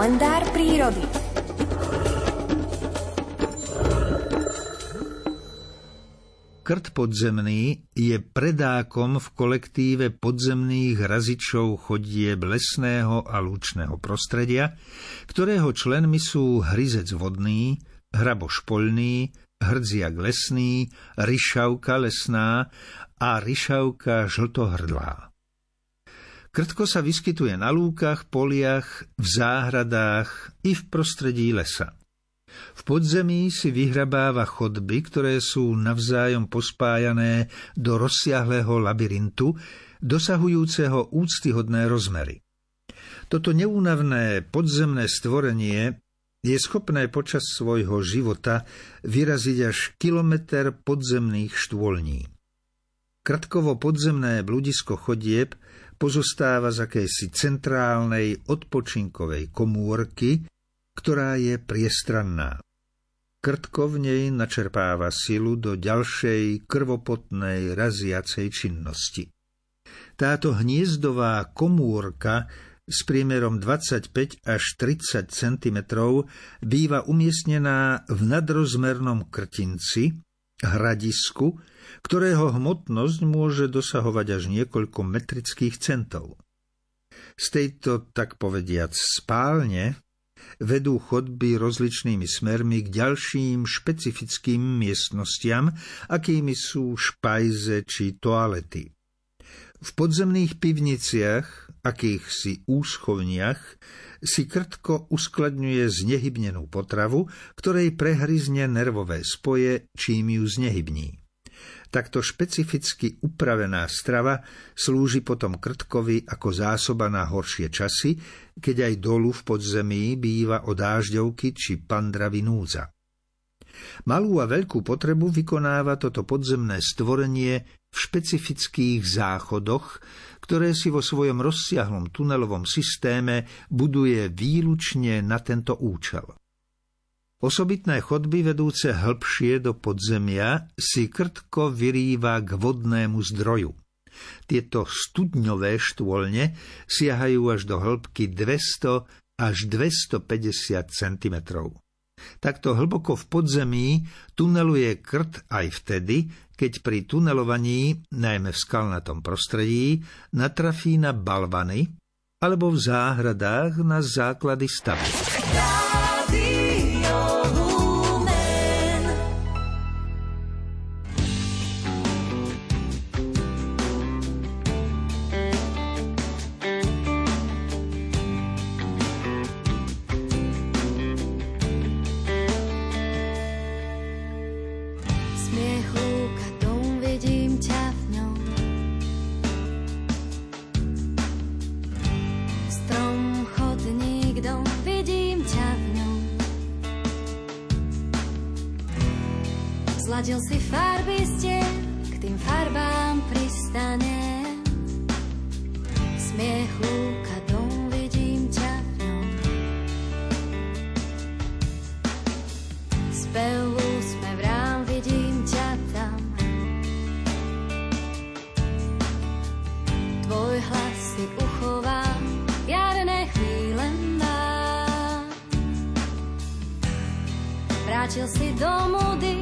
Kalendár prírody. Krt podzemný je predákom v kolektíve podzemných razičov chodieb lesného a lúčného prostredia, ktorého členmi sú hryzec vodný, hraboš poľný, hrdziak lesný, ryšavka lesná a ryšavka žltohrdlá. Krtko sa vyskytuje na lúkach, poliach, v záhradách i v prostredí lesa. V podzemí si vyhrabáva chodby, ktoré sú navzájom pospájané do rozsiahlého labyrintu, dosahujúceho úctyhodné rozmery. Toto neúnavné podzemné stvorenie je schopné počas svojho života vyraziť až kilometr podzemných štôlní. Krtkovo podzemné bludisko chodieb pozostáva z akejsi centrálnej odpočinkovej komórky, ktorá je priestranná. Krtko v nej načerpáva silu do ďalšej krvopotnej raziacej činnosti. Táto hniezdová komórka s priemerom 25 až 30 cm býva umiestnená v nadrozmernom krtinci, hradisku, ktorého hmotnosť môže dosahovať až niekoľko metrických centov. Z tejto, tak povediac, spálne vedú chodby rozličnými smermi k ďalším špecifickým miestnostiam, akými sú špajze či toalety. V podzemných pivniciach, akýchsi úschovniach, si krtko uskladňuje znehybnenú potravu, ktorej prehryzne nervové spoje, čím ju znehybní. Takto špecificky upravená strava slúži potom krtkovi ako zásoba na horšie časy, keď aj dolu v podzemí býva o dážďovky či pandravy núdza. Malú a veľkú potrebu vykonáva toto podzemné stvorenie v špecifických záchodoch, ktoré si vo svojom rozsiahlom tunelovom systéme buduje výlučne na tento účel. Osobitné chodby vedúce hĺbšie do podzemia si krtko vyrýva k vodnému zdroju. Tieto studňové štôlne siahajú až do hĺbky 200 až 250 cm. Takto hlboko v podzemí tuneluje krt aj vtedy, keď pri tunelovaní, najmä v skalnatom prostredí, natrafí na balvany alebo v záhradách na základy stavby. Zladil si farby ste, k tým farbám pristane. Smiech lúka dom, vidím ťa v ňom. Spev úsmev rám, vidím ťa tam. Tvoj hlas si uchovám, jarné chvíle má. Vrátil si do múdy,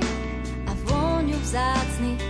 vzácnych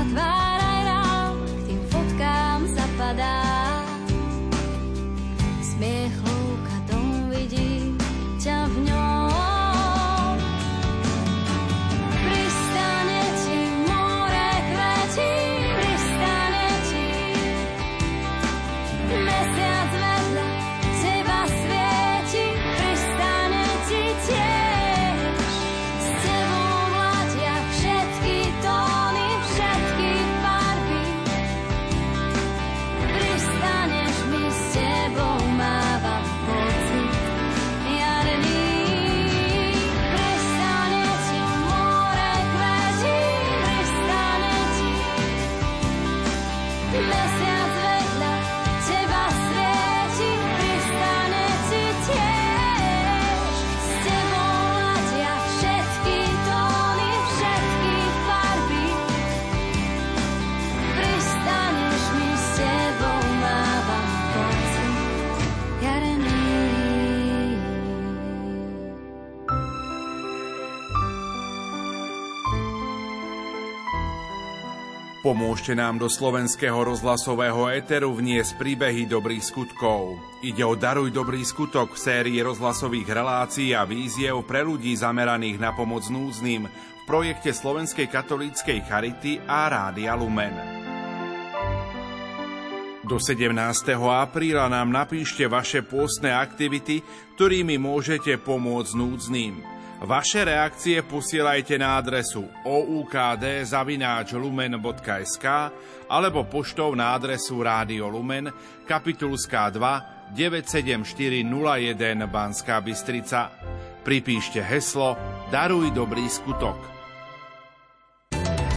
natváraj rám, k tým fotkám zapadám. Pomôžte nám do slovenského rozhlasového éteru vniesť príbehy dobrých skutkov. Ide o Daruj dobrý skutok v sérii rozhlasových relácií a víziev pre ľudí zameraných na pomoc núzným v projekte Slovenskej katolíckej charity a Rádia Lumen. Do 17. apríla nám napíšte vaše pôstne aktivity, ktorými môžete pomôcť núdzným. Vaše reakcie posielajte na adresu oukd.lumen.sk alebo poštou na adresu Rádio Lumen, kapitulská 2, 97401 Banská Bystrica. Pripíšte heslo Daruj dobrý skutok.